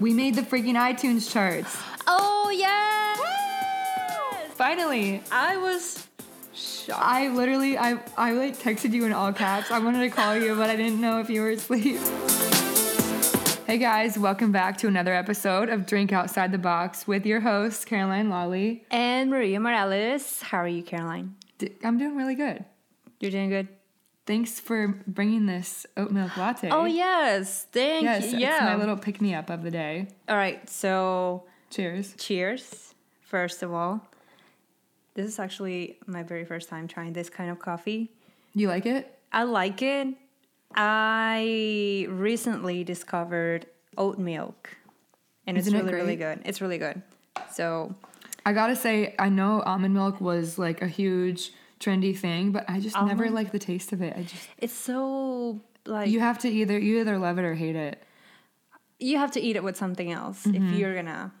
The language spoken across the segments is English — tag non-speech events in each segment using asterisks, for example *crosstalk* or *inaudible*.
We made the freaking iTunes charts. Oh yes! Finally. I was shocked. I literally I I like texted you in all caps. I wanted to call you, but I didn't know if you were asleep. Hey guys, welcome back to another episode of Drink Outside the Box with your hosts, Caroline Lawley. and Maria Morales. How are you, Caroline? D- I'm doing really good. You're doing good. Thanks for bringing this oat milk latte. Oh yes, thank yes, you. it's Yeah. my little pick me up of the day. All right, so Cheers. cheers. First of all, this is actually my very first time trying this kind of coffee. You like it? I like it. I recently discovered oat milk, and Isn't it's it really, really good. It's really good. So I gotta say, I know almond milk was like a huge trendy thing, but I just never like the taste of it. I just it's so like you have to either you either love it or hate it. you have to eat it with something else Mm-hmm. if you're gonna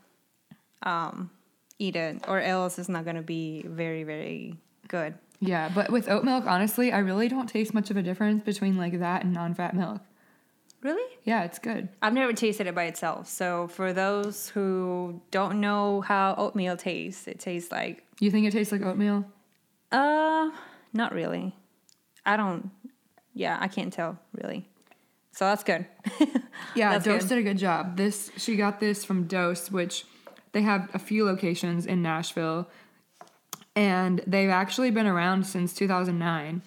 um, eat it, or else it's not gonna be very, very good. Yeah, but with oat milk, honestly, I really don't taste much of a difference between like that and non-fat milk. Really? Yeah, it's good. I've never tasted it by itself. So for those who don't know how oatmeal tastes, it tastes like You think it tastes like oatmeal? Uh, not really. I don't. Yeah, I can't tell really. So that's good. *laughs* Yeah, That's Dose good. did a good job. This she got this from Dose, which they have a few locations in Nashville, and they've actually been around since 2009,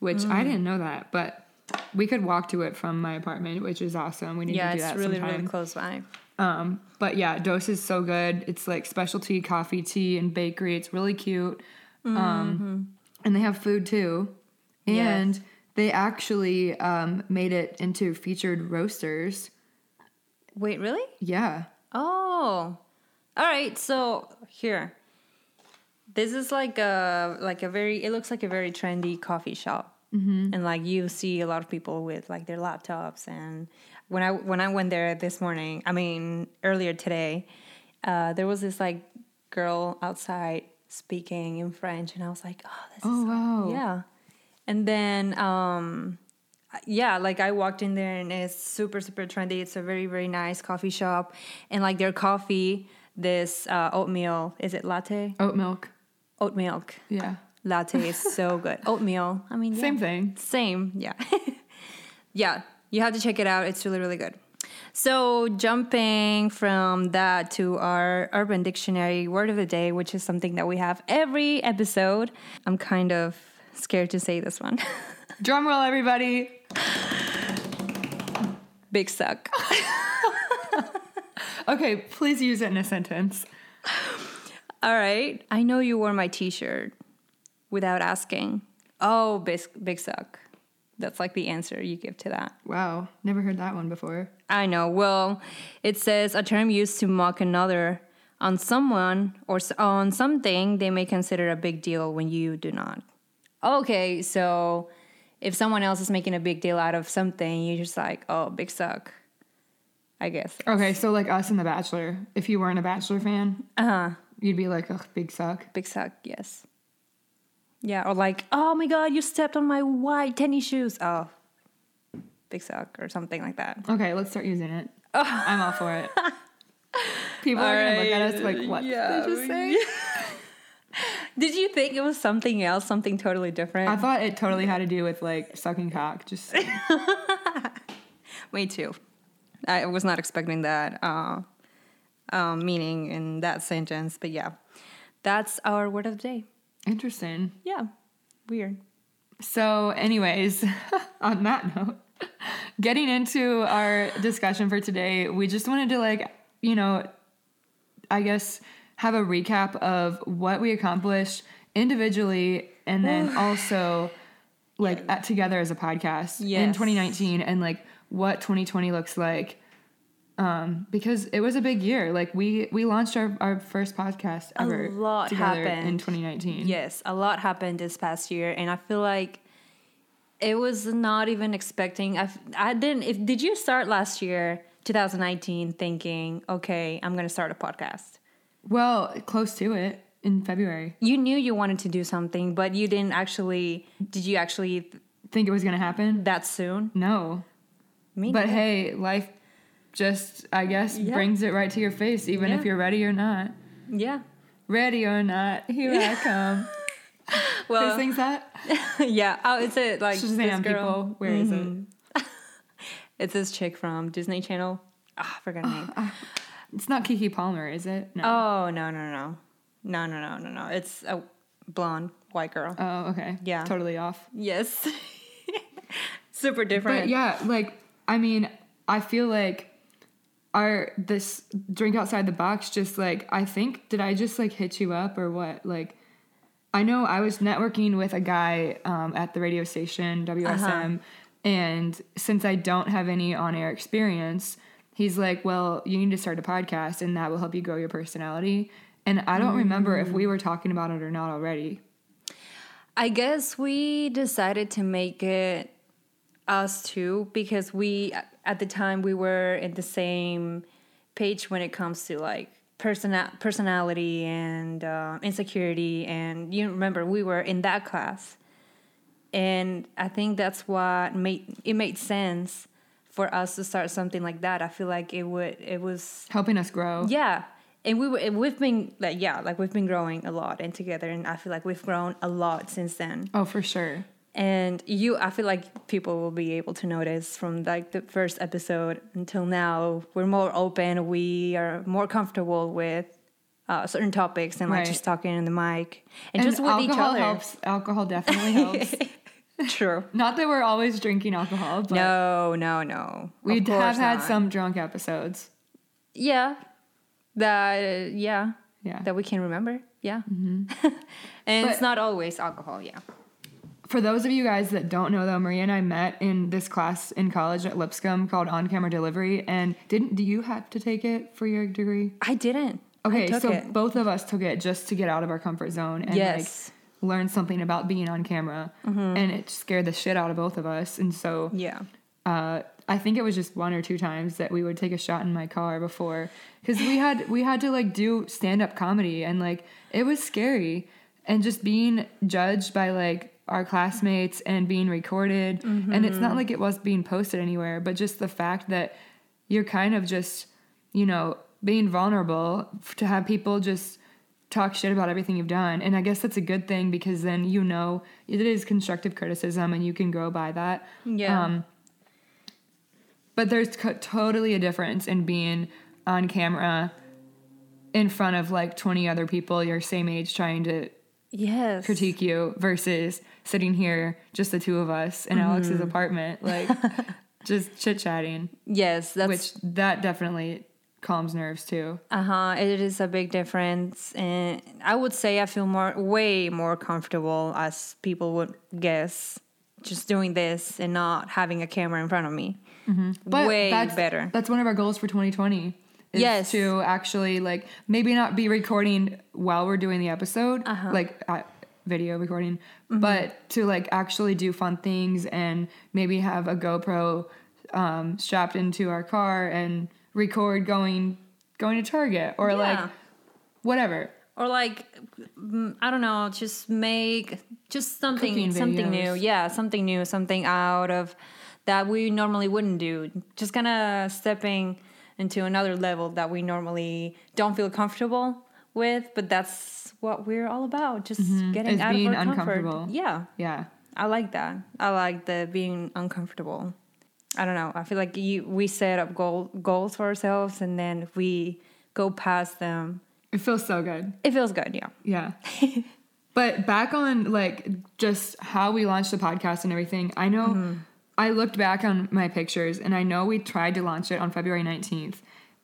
which Mm. I didn't know that, but we could walk to it from my apartment, which is awesome. We need yeah, to do it's that really, sometime. really close by. Um, but yeah, Dose is so good. It's like specialty coffee, tea, and bakery. It's really cute. Um, and they have food too. And Yes. they actually um, made it into featured roasters. Wait, really? Yeah. Oh, all right. So here, this is like a like a very. It looks like a very trendy coffee shop, mm-hmm. and like you see a lot of people with like their laptops. And when I when I went there this morning, I mean earlier today, uh, there was this like girl outside speaking in French, and I was like, oh, this is Oh, wow. yeah. And then, um, yeah, like I walked in there and it's super, super trendy. It's a very, very nice coffee shop. And like their coffee, this uh, oatmeal, is it latte? Oat milk. Oat milk. Yeah. Latte is so *laughs* good. Oatmeal. I mean, yeah. Same thing. Same, yeah. *laughs* yeah, you have to check it out. It's really, really good. So, jumping from that to our Urban Dictionary word of the day, which is something that we have every episode. I'm kind of scared to say this one. *laughs* Drum roll, everybody. Big suck. *laughs* Okay, please use it in a sentence. All right. I know you wore my t shirt without asking. Oh, big, big suck. That's like the answer you give to that. Wow, never heard that one before. I know. Well, it says a term used to mock another on someone or on something they may consider a big deal when you do not. Okay, so if someone else is making a big deal out of something, you're just like, oh, big suck. I guess. Okay, so like us in The Bachelor, if you weren't a Bachelor fan, Uh huh. you'd be like, ugh, big suck. Big suck, yes. Yeah, or like, oh my god, you stepped on my white tennis shoes. Oh, big suck, or something like that. Okay, let's start using it. *laughs* I'm all for it. People are gonna look at us like, what Yeah, did they just say? *laughs* Did you think it was something else, something totally different? I thought it totally had to do with like sucking cock. Just *laughs* Me too. I was not expecting that uh, um, meaning in that sentence, but yeah, that's our word of the day. Interesting. Yeah, weird. So, anyways, *laughs* on that note, getting into our discussion for today, we just wanted to like, you know, I guess have a recap of what we accomplished individually and then *sighs* also like at, together as a podcast in 2019 and like what 2020 looks like um because it was a big year like we we launched our, our first podcast ever A lot together in 2019 Yes, a lot happened this past year, and I feel like it was not even expecting. I, I didn't. If did you start last year, 2019, thinking, okay, I'm gonna start a podcast? well close to it in february You knew you wanted to do something, but you didn't actually. Did you actually think it was gonna happen that soon? no Me but hey life just I guess Yeah. brings it right to your face, even if you're ready or not. Yeah. Ready or not, here I come. *laughs* Who Well, sings that? *laughs* yeah. Oh, it's a like Shazam, girl. people. Where is Mhm. *laughs* It's this chick from Disney Channel. Ah, I forgot her name. it? *sighs* It's not Keke Palmer, is it? No. Oh no no no no no no no no! It's a blonde white girl. Oh, okay. Yeah. Totally off. Yes. Super different. But yeah, like I mean, I feel like our this drink outside the box just like I think did I just like hit you up or what? Like I know I was networking with a guy um, at the radio station WSM, Uh-huh. and since I don't have any on air experience, he's like, "Well, you need to start a podcast, and that will help you grow your personality." And I don't remember if Mm. we were talking about it or not already. I guess we decided to make it us too because we at the time we were in the same page when it comes to like persona- personality and uh, insecurity. And you remember we were in that class. And i think that's what made it made sense for us to start something like that. I feel like it would it was Helping us grow. yeah. And we were we've been like yeah like we've been growing a lot and together. And i feel like we've grown a lot since then. Oh, for sure. And you i feel like people will be able to notice from like the first episode until now we're more open we are more comfortable with uh, certain topics and like Right. just talking in the mic and, just with each alcohol other helps. Alcohol definitely helps. *laughs* true Not that we're always drinking alcohol, but no no no We have had not. some drunk episodes. yeah that uh, yeah Yeah. that we can remember yeah *laughs* and it's not always alcohol yeah For those of you guys that don't know, though, Maria and I met in this class in college at Lipscomb called On Camera Delivery. And didn't do you have to take it for your degree? i didn't I Okay, took so it. both of us took it just to get out of our comfort zone and Yes. like learn something about being on camera. And it scared the shit out of both of us. And so yeah uh, I think it was just one or two times that we would take a shot in my car before because we had we had to like do stand up comedy and like it was scary and just being judged by like our classmates and being recorded. And it's not like it was being posted anywhere but just the fact that you're kind of just you know being vulnerable to have people just talk shit about everything you've done. And i guess that's a good thing because then you know it is constructive criticism and you can grow by that. Yeah. um, but there's co- totally a difference in being on camera in front of like 20 other people your same age trying to yes critique you versus sitting here just the two of us in alex's apartment like *laughs* just chit-chatting yes that's which that definitely calms nerves too Uh-huh. It is a big difference. And I would say I feel more way more comfortable as people would guess just doing this and not having a camera in front of me. but way that's, better. that's one of our goals for 2020 is Yes. to actually like maybe not be recording while we're doing the episode Uh-huh. like uh, video recording Mm-hmm. but to like actually do fun things and maybe have a gopro um, strapped into our car and record going going to target or like whatever Or like I don't know, just make just something something new. Yeah, something new, something out of that we normally wouldn't do. Just kind of stepping into another level that we normally don't feel comfortable with, but that's what we're all about. Just getting Is out being of our comfort. Yeah. yeah I like that. I like the being uncomfortable. I don't know. I feel like you, we set up goal, goals for ourselves, and then if we go past them, it feels so good it feels good. Yeah. Yeah. *laughs* but back on like just how we launched the podcast and everything, I know Mm-hmm. I looked back on my pictures and I know we tried to launch it on February 19th.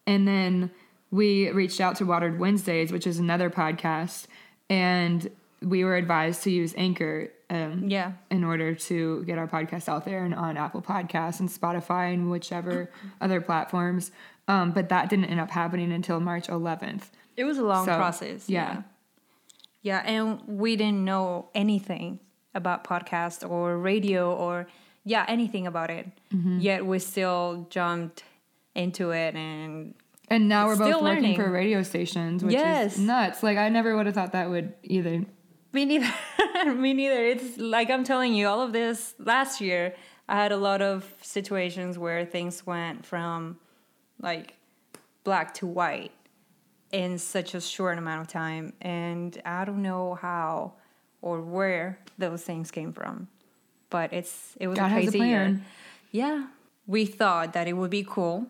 And then we reached out to Watered Wednesdays, which is another podcast, and we were advised to use Anchor um, Yeah. in order to get our podcast out there and on Apple Podcasts and Spotify and whichever *clears throat* other platforms. Um, but that didn't end up happening until March 11th. It was a long So, process. yeah. yeah. and we didn't know anything about podcast or radio or yeah, anything about it. Mm-hmm. Yet we still jumped into it and And now we're both Still working learning. for radio stations, which Yes. is nuts. Like I never would have thought that would either. Me neither. *laughs* Me neither. It's like I'm telling you, all of this last year, I had a lot of situations where things went from like black to white in such a short amount of time and i don't know how or where those things came from but it's it was God a has a crazy year. yeah. We thought that it would be cool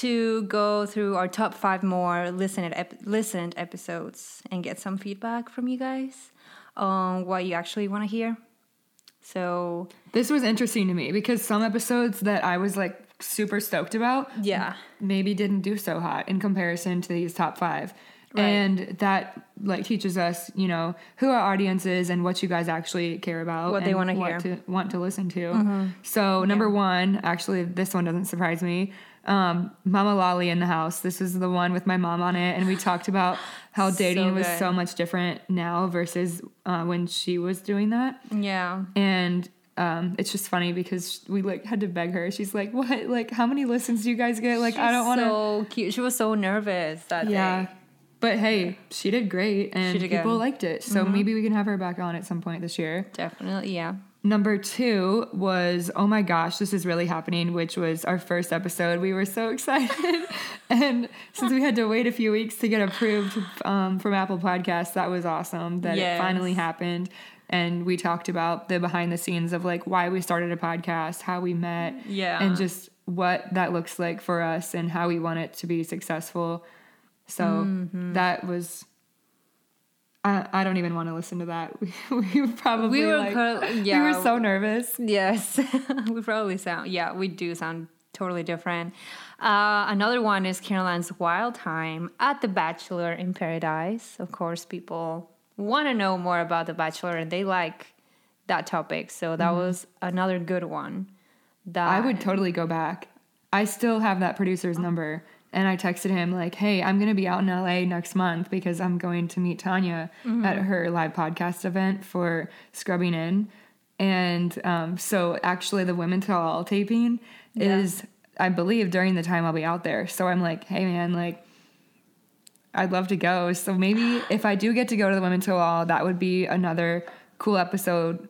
to go through our top five more listened ep- listened episodes and get some feedback from you guys on what you actually want to hear. So This was interesting to me because some episodes that I was like super stoked about yeah. maybe didn't do so hot in comparison to these top five. Right. And that like teaches us, you know, who our audience is and what you guys actually care about, What they wanna hear. to want to listen to. So number one, actually, this one doesn't surprise me. Um, Mama Lawley in the house. This is the one with my mom on it, and we talked about *gasps* how dating was so much different now versus uh, when she was doing that yeah and um, it's just funny because we like had to beg her. She's like, "What? Like, how many listens do you guys get? Like, I don't want to." So cute. She was so nervous that yeah, day. But hey, she did great, and did people good. liked it. So maybe we can have her back on at some point this year. Definitely, yeah. Number two was oh my gosh, this is really happening, which was our first episode. We were so *laughs* excited, and since we had to wait a few weeks to get approved um, from Apple Podcasts, that was awesome that Yes. it finally happened. And we talked about the behind the scenes of like why we started a podcast, how we met, Yeah. and just what that looks like for us and how we want it to be successful. So Mm-hmm. that was. I, I don't even want to listen to that. *laughs* We, we probably We were like, cur- *laughs* we were so nervous. Yes, *laughs* we probably sound. Yeah, we do sound totally different. Uh, another one is Caroline's Wild Time at The Bachelor in Paradise. Of course, people want to know more about The Bachelor and they like that topic. So that was another good one. That I would totally go back. I still have that producer's number. And I texted him, like, hey, I'm going to be out in LA next month because I'm going to meet Tanya at her live podcast event for Scrubbing In. And um, so actually, the Women Tell All taping is, I believe, during the time I'll be out there. So I'm like, hey, man, like, I'd love to go. So maybe *gasps* if I do get to go to the Women Tell All, that would be another cool episode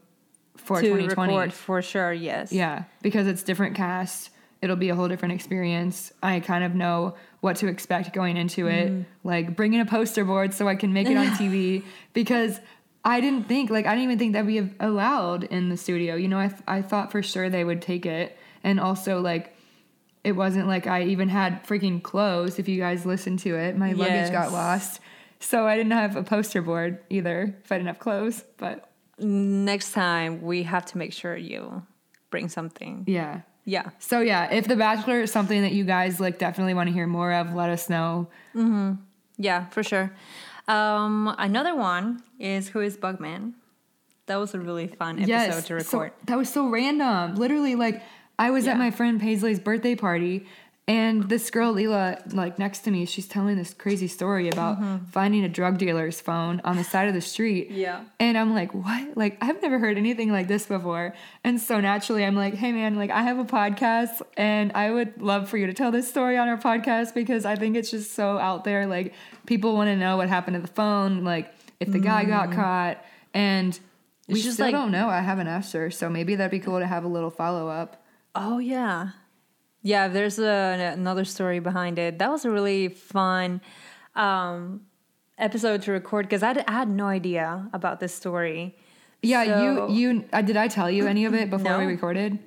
for to 2020. record for sure. Yes. Yeah, because it's different cast. It'll be a whole different experience. I kind of know what to expect going into it. Mm-hmm. Like bringing a poster board so I can make it on *laughs* TV because I didn't think like I didn't even think that'd be allowed in the studio. You know, I th- I thought for sure they would take it, and also like it wasn't like I even had freaking clothes. If you guys listened to it, my luggage got lost, so I didn't have a poster board either. If I didn't have clothes, but Next time we have to make sure you bring something. yeah. Yeah. So yeah, if The Bachelor is something that you guys like definitely want to hear more of, let us know. Yeah, for sure. Um, another one is Who is Bugman? That was a really fun episode to so- record. that was so random. Literally, like I was at my friend Paisley's birthday party, and this girl Leela, like next to me, she's telling this crazy story about finding a drug dealer's phone on the side of the street. Mm-hmm. Yeah. and I'm like, what? Like I've never heard anything like this before. And so naturally, I'm like, hey man, like I have a podcast, and I would love for you to tell this story on our podcast because I think it's just so out there. Like people want to know what happened to the phone, like if the guy got caught, and we It's just still like- don't know. I haven't asked her, so maybe that'd be cool to have a little follow up. Oh yeah, yeah. There's a, another story behind it. That was a really fun um, episode to record because I, had- I had no idea about this story. Yeah, So- you you uh, did I tell you any of it before we recorded?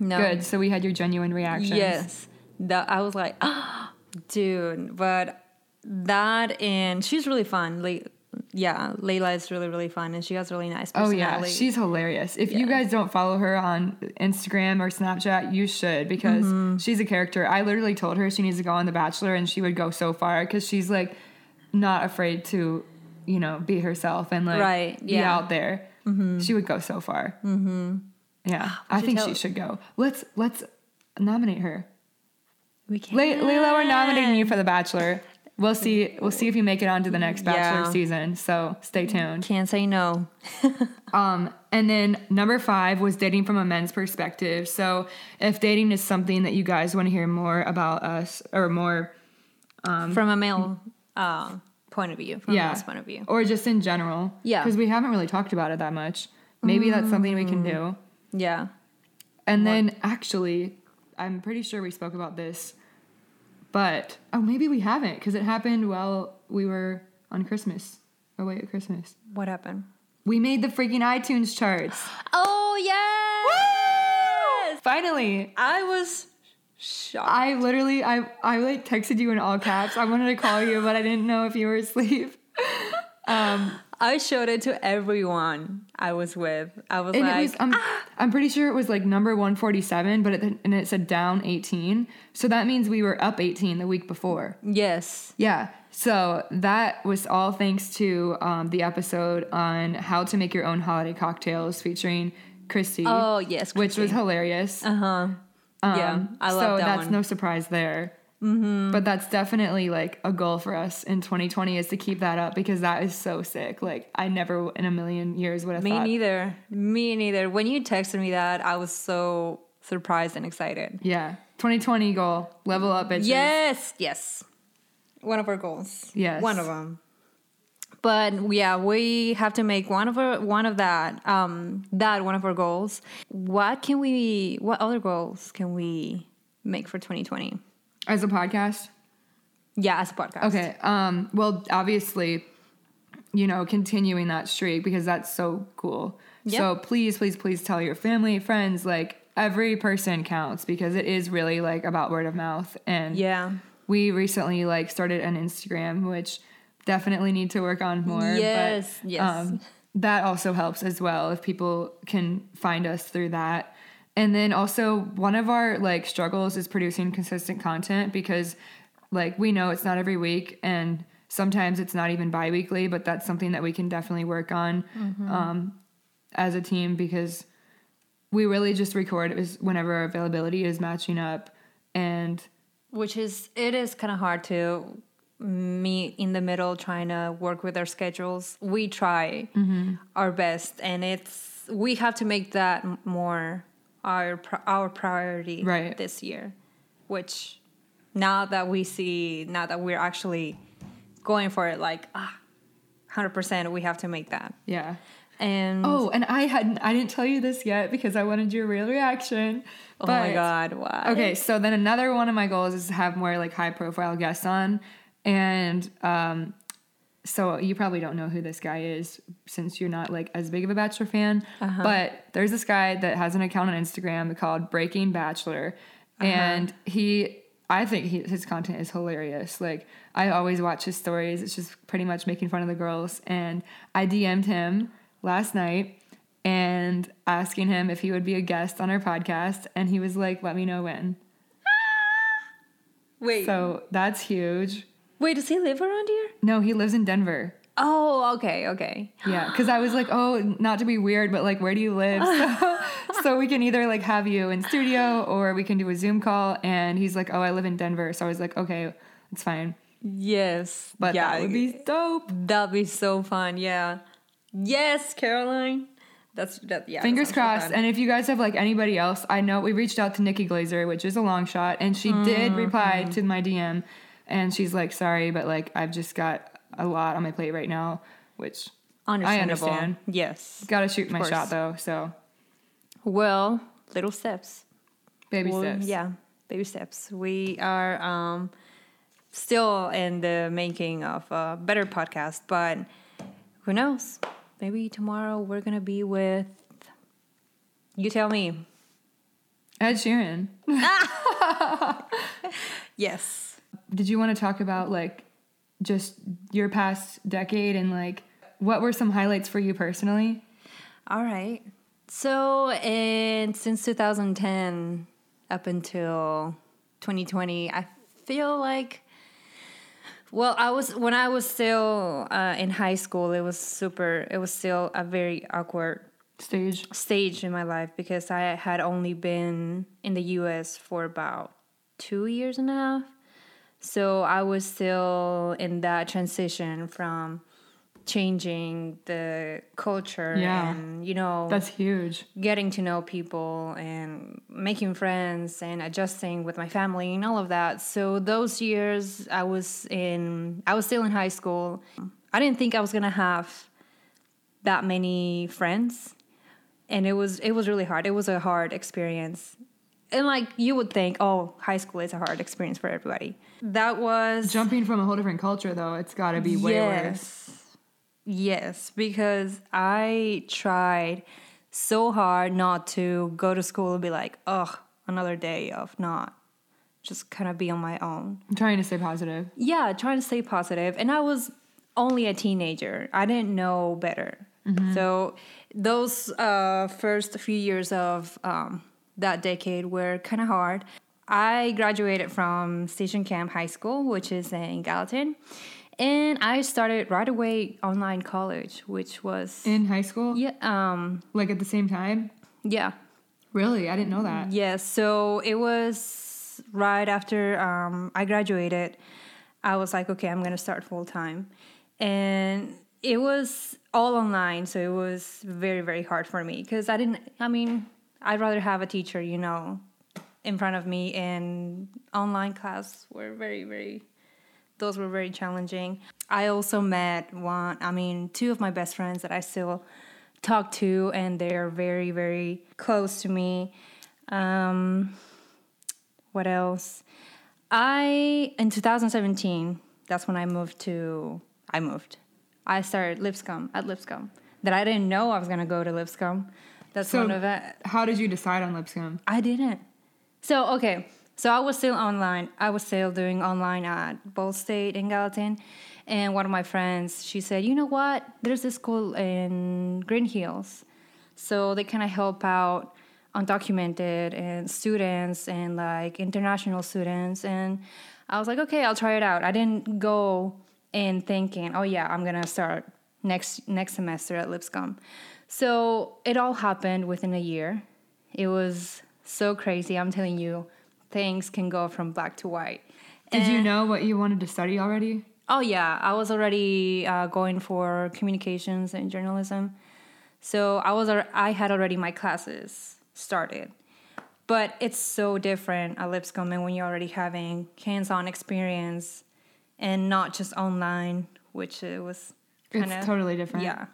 No. Good. So we had your genuine reactions. Yes, that I was like, *gasps* dude. But that and she's really fun. Like, yeah, Layla is really really fun, and she has really nice Oh yeah, she's hilarious. If you guys don't follow her on Instagram or Snapchat, you should because Mm-hmm. she's a character. I literally told her she needs to go on The Bachelor, and she would go so far because she's like not afraid to, you know, be herself and like Right, be out there. She would go so far. Mm-hmm. Yeah, I think tell- she should go. Let's let's nominate her. we can. Layla, we're nominating you for The Bachelor. We'll see. We'll see if you make it onto the next Bachelor Yeah. season. So stay tuned. Can't say no. *laughs* Um, and then number five was dating from a men's perspective. So if dating is something that you guys want to hear more about us or more, from a male uh, point of view, from yeah, a male's point of view. or just in general, Yeah. because we haven't really talked about it that much. Maybe that's something we can do. Yeah. And then actually, I'm pretty sure we spoke about this But oh, maybe we haven't because it happened while we were on Christmas. Oh wait, Christmas. What happened? We made the freaking iTunes charts. Oh yes! Finally. I was shocked. I literally I I like texted you in all caps. I wanted to call you, but I didn't know if you were asleep. *laughs* Um I showed it to everyone I was with. I was and like, was um, I'm pretty sure it was like number 147, but it, and it said down 18. So that means we were up 18 the week before. yes. Yeah. So that was all thanks to um, the episode on how to make your own holiday cocktails featuring Christy. Oh yes, which was hilarious. uh huh. yeah, Um, I love so that that's one. no surprise there. Mm-hmm. But that's definitely like a goal for us in 2020 is to keep that up because that is so sick. Like I never in a million years would have thought. Me thought. neither. Me neither. When you texted me that, I was so surprised and excited. Yeah, 2020 goal level up, bitches. Yes, yes. One of our goals. Yes. One of them. But yeah, we have to make one of our one of that um that one of our goals. What can we what other goals can we make for 2020? As a podcast. Yeah, as a podcast. Okay. Um. Well, obviously, you know, continuing that streak because that's so cool. Yep. So please, please, please tell your family, friends, like every person counts because it is really like about word of mouth. And Yeah. we recently like started an Instagram, which definitely need to work on more. but, Yes, yes. that also helps as well if people can find us through that. And then also one of our like struggles is producing consistent content because like we know it's not every week and sometimes it's not even bi-weekly, but that's something that we can definitely work on um, as a team because we really just record is whenever our availability is matching up and Which is it is kind of hard to meet in the middle trying to work with our schedules. We try Mm-hmm. our best and it's we have to make that more our our priority Right. this year. Which now that we see now that we're actually going for it like ah 100% we have to make that. yeah. And Oh, and I hadn't I didn't tell you this yet because I wanted your real reaction. oh my god, why? Okay, so then another one of my goals is to have more like high profile guests on. And um so you probably don't know who this guy is since you're not like as big of a Bachelor fan. Uh-huh. But there's this guy that has an account on Instagram called Breaking Bachelor. Uh-huh. And he I think he, his content is hilarious. Like I always watch his stories. It's just pretty much making fun of the girls. And I DM'd him last night and asking him if he would be a guest on our podcast. And he was like, let me know when. Ah! Wait. So that's huge. Wait, does he live around here? No, he lives in Denver. Oh, okay, okay. Yeah, because I was like, oh, not to be weird, but like, where do you live? *laughs* So, so we can either like have you in studio or we can do a Zoom call. And he's like, oh, I live in Denver. So I was like, okay, it's fine. Yes. But yeah, that would be dope. that'd be so fun. Yeah. Yes, Caroline. That's that. Yeah. Fingers so crossed. fun. And if you guys have like anybody else, I know we reached out to Nikki Glazer, which is a long shot, and she did Mm-hmm. reply to my DM, and she's like, sorry, but like I've just got a lot on my plate right now, which I understand. Yes. Gotta shoot my course. shot though. So Well, little steps. baby Well, steps. Yeah, baby steps. We are um, still in the making of a better podcast, but who knows? Maybe tomorrow we're gonna be with. You tell me. Ed Sheeran. *laughs* *laughs* Yes. Did you want to talk about like just your past decade and like what were some highlights for you personally? All right. So, and since 2010 up until 2020, I feel like, well, I was, when I was still uh, in high school, it was super, it was still a very awkward Stage. stage in my life because I had only been in the US for about two years and a half. So I was still in that transition from changing the culture Yeah. and, you know, That's huge. getting to know people and making friends and adjusting with my family and all of that. So those years I was in I was still in high school. I didn't think I was going to have that many friends and it was it was really hard. It was a hard experience and like you would think, oh, high school is a hard experience for everybody. That was Jumping from a whole different culture, though, it's got to be way worse. Yes, because I tried so hard not to go to school and be like, ugh, another day of not just kind of be on my own. I'm trying to stay positive. Yeah, trying to stay positive. And I was only a teenager. I didn't know better. So those uh, first few years of um, that decade were kind of hard. I graduated from Station Camp High School, which is in Gallatin, and I started right away online college, which was In high school? yeah, um, Like at the same time? yeah, Really? I didn't know that. Yes, so it was right after um, I graduated. I was like, okay, I'm gonna start full time, and it was all online, so it was very very hard for me because I didn't. I mean, I'd rather have a teacher, you know, in front of me, and online class were very very. Those were very challenging. I also met one. I mean, two of my best friends that I still talk to, and they're very very close to me. Um, what else? I in 2017. That's when I moved to. I moved. I started Lipscomb at Lipscomb. That I didn't know I was gonna go to Lipscomb. That's So, one of it. how did you decide on Lipscomb? I didn't. So okay, so I was still online. I was still doing online at Vol State in Gallatin, and one of my friends, she said, "You know what? There's this school in Green Hills, so they kind of help out undocumented and students and like international students." And I was like, "Okay, I'll try it out." I didn't go in thinking, "Oh yeah, I'm gonna start next next semester at Lipscomb." So it all happened within a year. It was so crazy. I'm telling you, things can go from black to white. Did you know what you wanted to study already? Oh yeah, I was already uh, going for communications and journalism, so I was I had already my classes started. But it's so different at Lipscomb, and when you're already having hands-on experience, and not just online, which it was kind It's of totally different. yeah.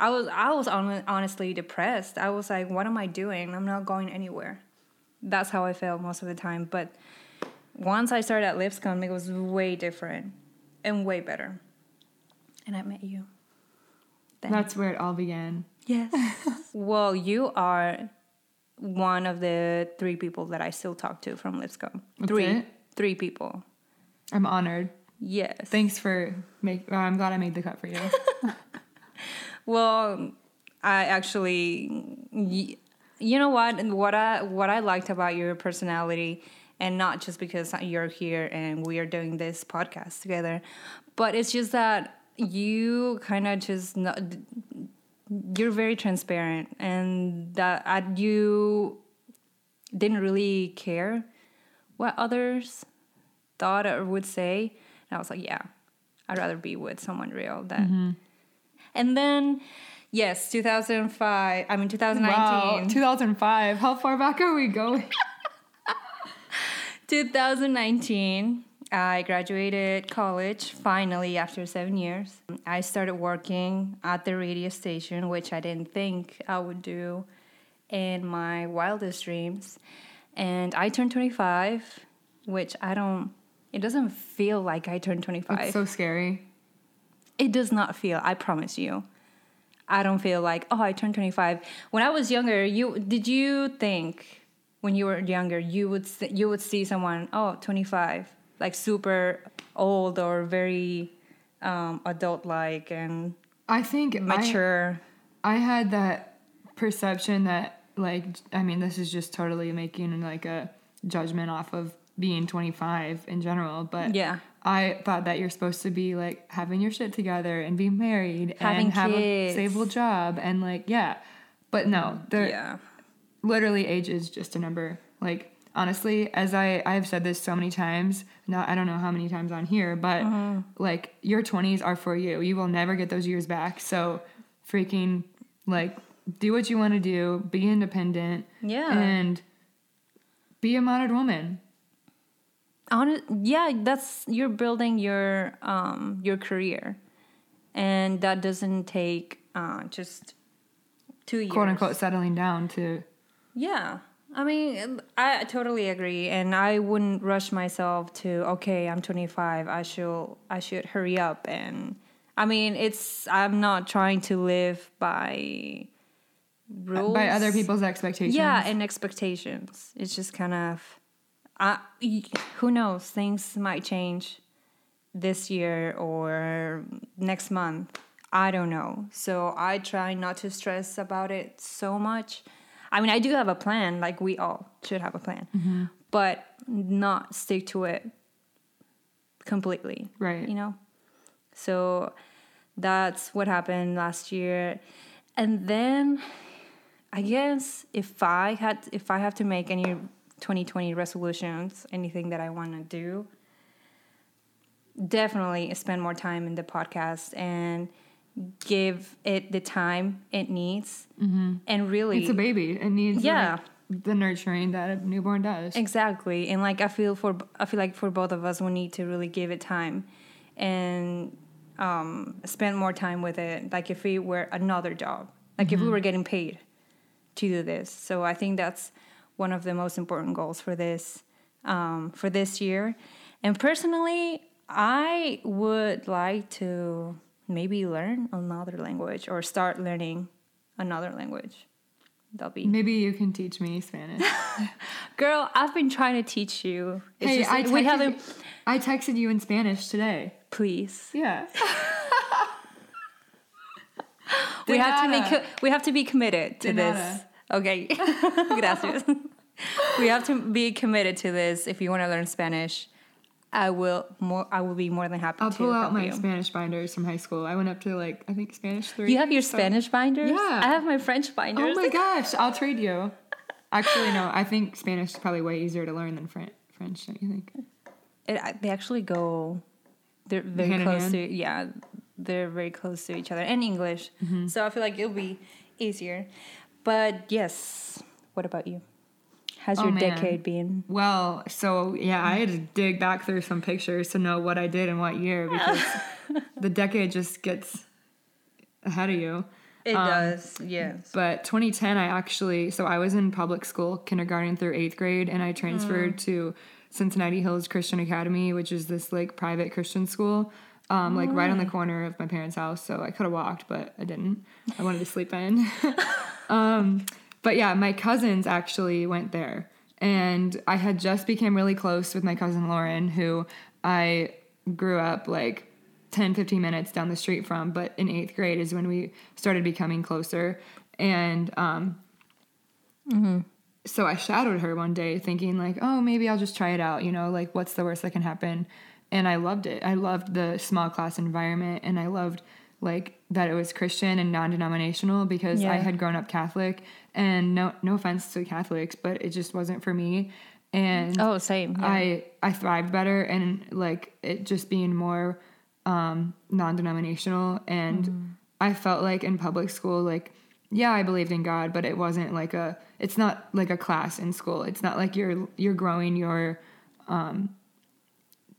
I was I was hon- honestly depressed. I was like, what am I doing? I'm not going anywhere. That's how I felt most of the time. But once I started at Lipscomb, it was way different and way better. And I met you. Then. That's where it all began. yes. *laughs* well, you are one of the three people that I still talk to from Lipscomb. That's three, it? three people. I'm honored. Yes. Thanks for make. well, I'm glad I made the cut for you. *laughs* Well, I actually, you know what? What I what I liked about your personality, and not just because you're here and we are doing this podcast together, but it's just that you kind of just not, you're very transparent, and that you didn't really care what others thought or would say. And I was like, yeah, I'd rather be with someone real than. Mm-hmm. And then, yes, 2005. I mean, 2019. wow, 2005. How far back are we going? *laughs* 2019, I graduated college finally after seven years. I started working at the radio station, which I didn't think I would do in my wildest dreams. And I turned 25, which I don't, it doesn't feel like I turned 25. It's so scary. It does not feel. I promise you. I don't feel like oh I turned 25. When I was younger, you did you think when you were younger you would you would see someone oh 25 like super old or very um, adult like and I think I- mature. I had that perception that like I mean this is just totally making like a judgment off of being 25 in general, but Yeah. I thought that you're supposed to be like having your shit together and be married Having and have kids. a stable job and like yeah. But no, there yeah. literally age is just a number. Like honestly, as I I've said this so many times, now I don't know how many times on here, but Uh-huh. like your 20s are for you. You will never get those years back. So freaking like do what you want to do, be independent, Yeah. and be a modern woman. Hon- yeah, that's you're building your um your career, and that doesn't take uh just two years. Quote unquote settling down to Yeah, I mean, I totally agree, and I wouldn't rush myself to. Okay, I'm 25. I should I should hurry up, and I mean, it's. I'm not trying to live by rules by other people's expectations. Yeah, and expectations. It's just kind of. Uh, who knows? Things might change this year or next month. I don't know. So I try not to stress about it so much. I mean, I do have a plan, like we all should have a plan, Mm-hmm. but not stick to it completely. Right. You know? So that's what happened last year. And then I guess if I had if I have to make any 2020 resolutions, anything that I want to do, definitely spend more time in the podcast and give it the time it needs and really Mm-hmm. It's a baby. It needs Yeah. like, the nurturing that a newborn does. Exactly. And like I feel for I feel like for both of us we need to really give it time and um spend more time with it like if we were another job. Like if we were getting paid to do this. So I think that's one of the most important goals for this um for this year. And personally, I would like to maybe learn another language or start learning another language. That'll be Maybe you can teach me Spanish. *laughs* Girl, I've been trying to teach you. It's hey, just I that we texted- haven't. I texted you in Spanish today. Please, Yeah. *laughs* we De have to be co- we have to be committed to De this. nada. Okay, *laughs* gracias. we have to be committed to this. If you want to learn Spanish, I will more. I will be more than happy I'll to pull out my you. Spanish binders from high school. I went up to like I think Spanish three. You have your so- Spanish binders. Yeah. I have my French binders. Oh my *laughs* gosh! I'll trade you. Actually, no. I think Spanish is probably way easier to learn than French. French, don't you think? It, they actually go. They're very Hand close to yeah. They're very close to each other and English. Mm-hmm. So I feel like it'll be easier. But yes, what about you? How's Oh, your man. decade been? Well, so yeah, I had to dig back through some pictures to know what I did in what year *laughs* because the decade just gets ahead of you. It Um, does, yes. But 2010, I actually, so I was in public school, kindergarten through eighth grade, and I transferred to Cincinnati Hills Christian Academy, which is this like private Christian school, um, like right on the corner of my parents' house. So I could have walked, but I didn't. I wanted to sleep in. *laughs* um, but yeah, my cousins actually went there, and I had just became really close with my cousin Lauren, who I grew up like 10 15 minutes down the street from but in eighth grade is when we started becoming closer and um so i shadowed her one day thinking like oh maybe i'll just try it out you know like what's the worst that can happen and i loved it i loved the small class environment and i loved like that it was christian and non-denominational because i had grown up catholic and no no offense to catholics but it just wasn't for me and Oh, same. Yeah. I I thrived better and like it just being more um non-denominational and Mm-hmm. I felt like in public school like yeah, I believed in God, but it wasn't like a it's not like a class in school. It's not like you're you're growing your um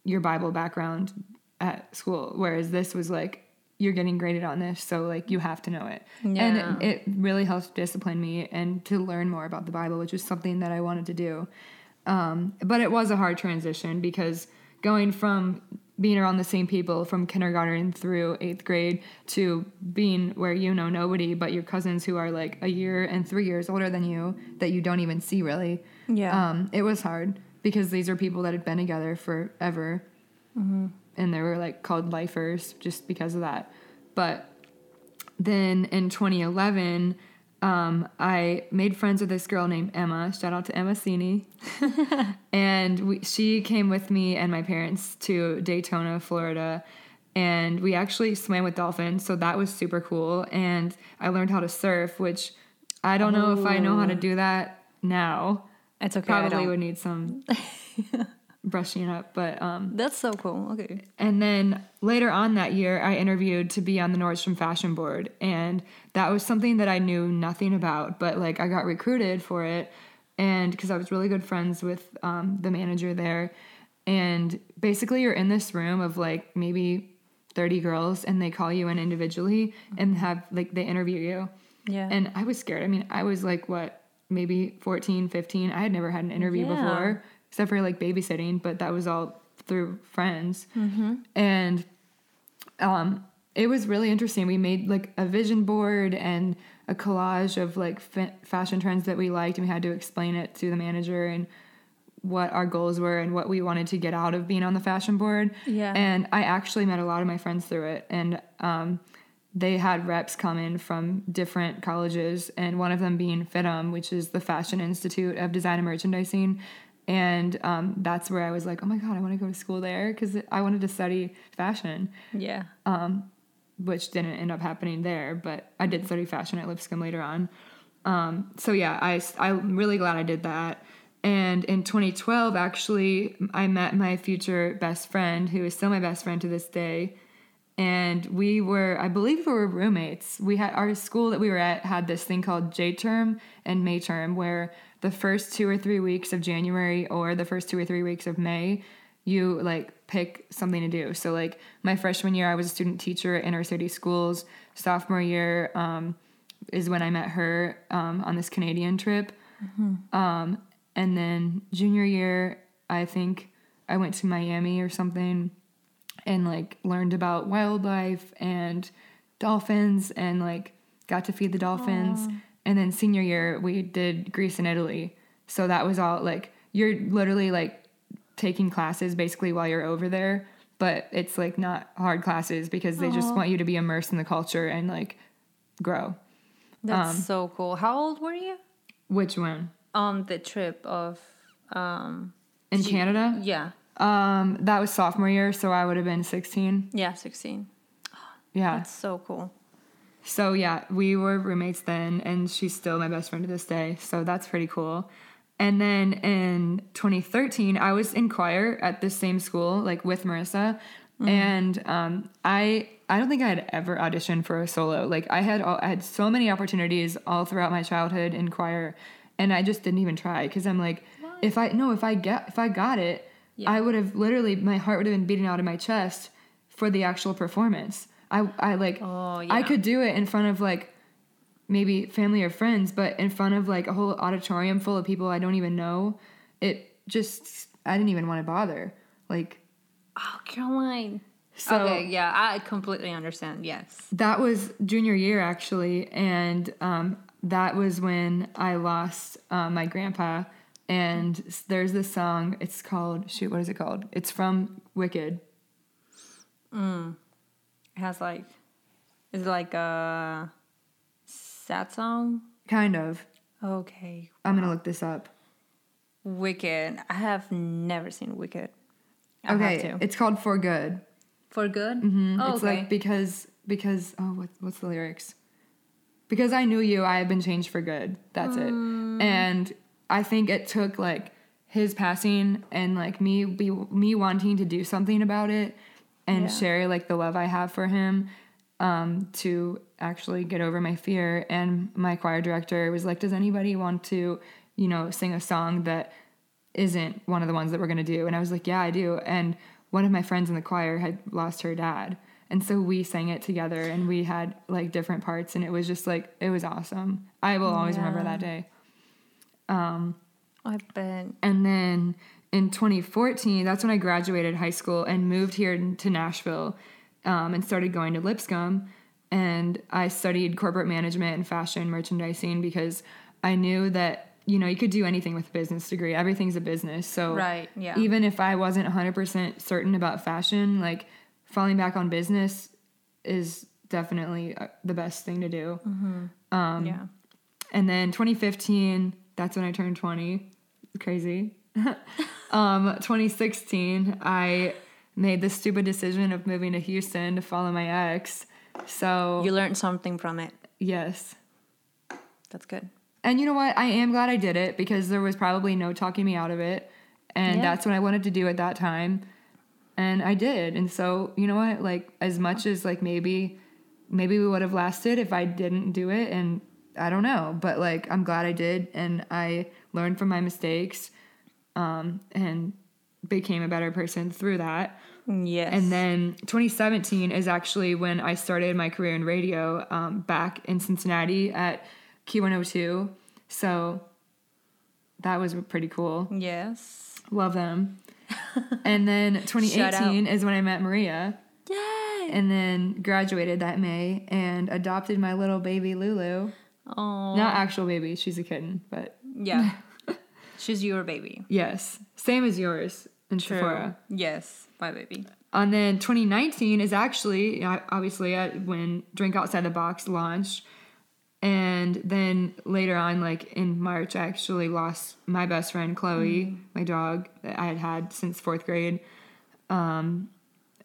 your Bible background at school whereas this was like you're getting graded on this, so like you have to know it. Yeah. And it, it really helped discipline me and to learn more about the Bible, which was something that I wanted to do. Um, but it was a hard transition because going from being around the same people from kindergarten through eighth grade to being where you know nobody but your cousins who are like a year and three years older than you that you don't even see really. Yeah. Um, it was hard because these are people that had been together forever. And they were like called lifers just because of that. But then in 2011, um, I made friends with this girl named Emma. Shout out to Emma Sini. *laughs* and we, she came with me and my parents to Daytona, Florida. And we actually swam with dolphins. So that was super cool. And I learned how to surf, which I don't know if I know how to do that now. It's okay. Probably would need some *laughs* brushing up. But um, That's so cool. Okay. and then later on that year, I interviewed to be on the Nordstrom Fashion Board. And that was something that I knew nothing about, but like I got recruited for it. And because I was really good friends with um, the manager there. And basically, you're in this room of like maybe 30 girls, and they call you in individually and have like they interview you. Yeah. And I was scared. I mean, I was like, what, maybe 14, 15. I had never had an interview Yeah. before, except for like babysitting, but that was all through friends. And um, it was really interesting. We made like a vision board and a collage of like fa- fashion trends that we liked, and we had to explain it to the manager and what our goals were and what we wanted to get out of being on the fashion board. Yeah. And I actually met a lot of my friends through it, and um, they had reps come in from different colleges, and one of them being FIDM, which is the Fashion Institute of Design and Merchandising. And um, that's where I was like, oh my God, I want to go to school there because I wanted to study fashion Yeah. Um, which didn't end up happening there, but I did study fashion at Lipscomb later on. Um, so yeah, I, I'm really glad I did that. And in 2012, actually, I met my future best friend, who is still my best friend to this day. And we were, I believe we were roommates. We had our school that we were at had this thing called J term and May term, where the first two or three weeks of January or the first two or three weeks of May, you like pick something to do. So like my freshman year, I was a student teacher at inner city schools. Sophomore year um, is when I met her um, on this Canadian trip. Um, and then junior year, I think I went to Miami or something and like learned about wildlife and dolphins and like got to feed the dolphins. And then senior year, we did Greece and Italy. So that was all like you're literally like taking classes basically while you're over there, but it's like not hard classes because they just want you to be immersed in the culture and like grow. That's Um, so cool. How old were you Which one? on the trip of um In Canada? yeah. Um, that was sophomore year, so I would have been 16. Yeah, 16. *gasps* Yeah. That's so cool. So yeah, we were roommates then, and she's still my best friend to this day. So that's pretty cool. And then in 2013, I was in choir at the same school, like with Marissa, and um, I I don't think I had ever auditioned for a solo. Like I had all, I had so many opportunities all throughout my childhood in choir, and I just didn't even try because I'm like, if I no, if I get if I got it, I would have literally my heart would have been beating out of my chest for the actual performance. I I like Oh, yeah. I could do it in front of like maybe family or friends, but in front of like a whole auditorium full of people I don't even know, it just I didn't even want to bother. Like Oh, Caroline. so okay, yeah, I completely understand. Yes. that was junior year actually, and um, that was when I lost uh, my grandpa. And there's this song. It's called shoot. What is it called? It's from Wicked. It has like is it like a sad song? Kind of. Okay. I'm gonna look this up. Wicked. I have never seen Wicked. I okay, it's called For Good. For good? Mm-hmm. Oh, it's okay. like because because oh what what's the lyrics? Because I knew you, I have been changed for good. That's it. And I think it took like his passing and like me be me wanting to do something about it and Yeah. share like the love I have for him um to actually get over my fear and my choir director was like does anybody want to you know sing a song that isn't one of the ones that we're going to do. And I was like, yeah, I do. And one of my friends in the choir had lost her dad. And so we sang it together and we had like different parts. And it was just like, it was awesome. I will always remember that day. I bet. And then in 2014, that's when I graduated high school and moved here to Nashville um, and started going to Lipscomb. And I studied corporate management and fashion merchandising because I knew that, you know, you could do anything with a business degree. Everything's a business. So Right, yeah. even if I wasn't 100% certain about fashion, like falling back on business is definitely uh, the best thing to do. Um, yeah. And then 2015, that's when I turned 20. Crazy. *laughs* um, 2016, I made the stupid decision of moving to Houston to follow my ex. So, You learned something from it. yes. That's good. And you know what? I am glad I did it because there was probably no talking me out of it. And Yeah. that's what I wanted to do at that time. And I did. And so, you know what? Like as much as like maybe maybe we would have lasted if I didn't do it and I don't know, but like I'm glad I did and I learned from my mistakes um and became a better person through that. Yes. And then 2017 is actually when I started my career in radio um, back in Cincinnati at Q102. So that was pretty cool. Yes. Love them. *laughs* and then 2018 is when I met Maria. Yay! And then graduated that May and adopted my little baby Lulu. Oh. Not actual baby, she's a kitten, but Yeah. *laughs* She's your baby. yes, same as yours in Sephora. Yes, my baby. And then 2019 is actually obviously uh, when Drink Outside the Box launched. And then later on, like in March, I actually lost my best friend Chloe, my dog that I had had since fourth grade. Um,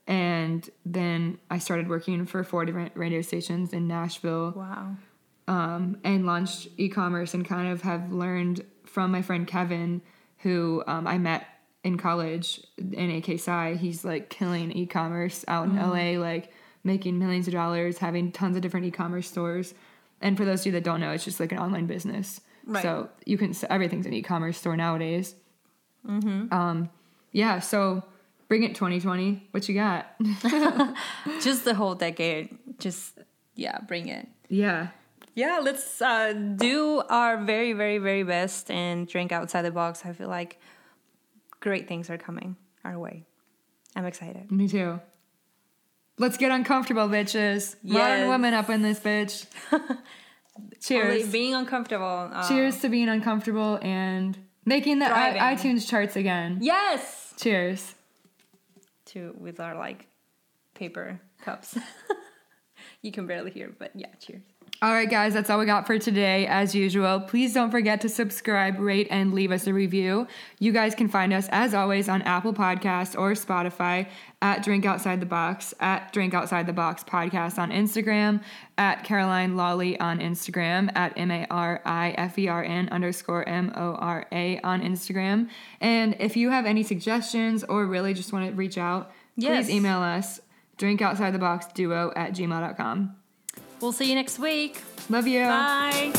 and then I started working for four different radio stations in Nashville Wow. Um, and launched e-commerce and kind of have learned from my friend Kevin, who um, I met in college in AK Psi. He's like killing e-commerce out in LA, like making millions of dollars, having tons of different e-commerce stores. And for those of you that don't know, it's just like an online business. Right. So you can everything's an e-commerce store nowadays. Mm-hmm. Um, yeah. So bring it 2020. What you got? *laughs* *laughs* Just the whole decade. Just, yeah, bring it. yeah. Yeah, let's uh, do our very, very, very best and drink outside the box. I feel like great things are coming our way. I'm excited. Me too. Let's get uncomfortable, bitches. Modern Yes. woman up in this bitch. *laughs* Cheers. Only being uncomfortable. uh, Cheers to being uncomfortable and making the I- iTunes charts again. Yes. Cheers. To with our like paper cups. *laughs* you can barely hear, but yeah, cheers. All right, guys, that's all we got for today. As usual, please don't forget to subscribe, rate, and leave us a review. You guys can find us, as always, on Apple Podcasts or Spotify at Drink Outside the Box, at Drink Outside the Box Podcast on Instagram, at Caroline Lawley on Instagram, at M A R I F E R N underscore M O R A on Instagram. And if you have any suggestions or really just want to reach out, Yes. please email us drinkoutsidetheboxduo at gmail.com. We'll see you next week. Love you. Bye.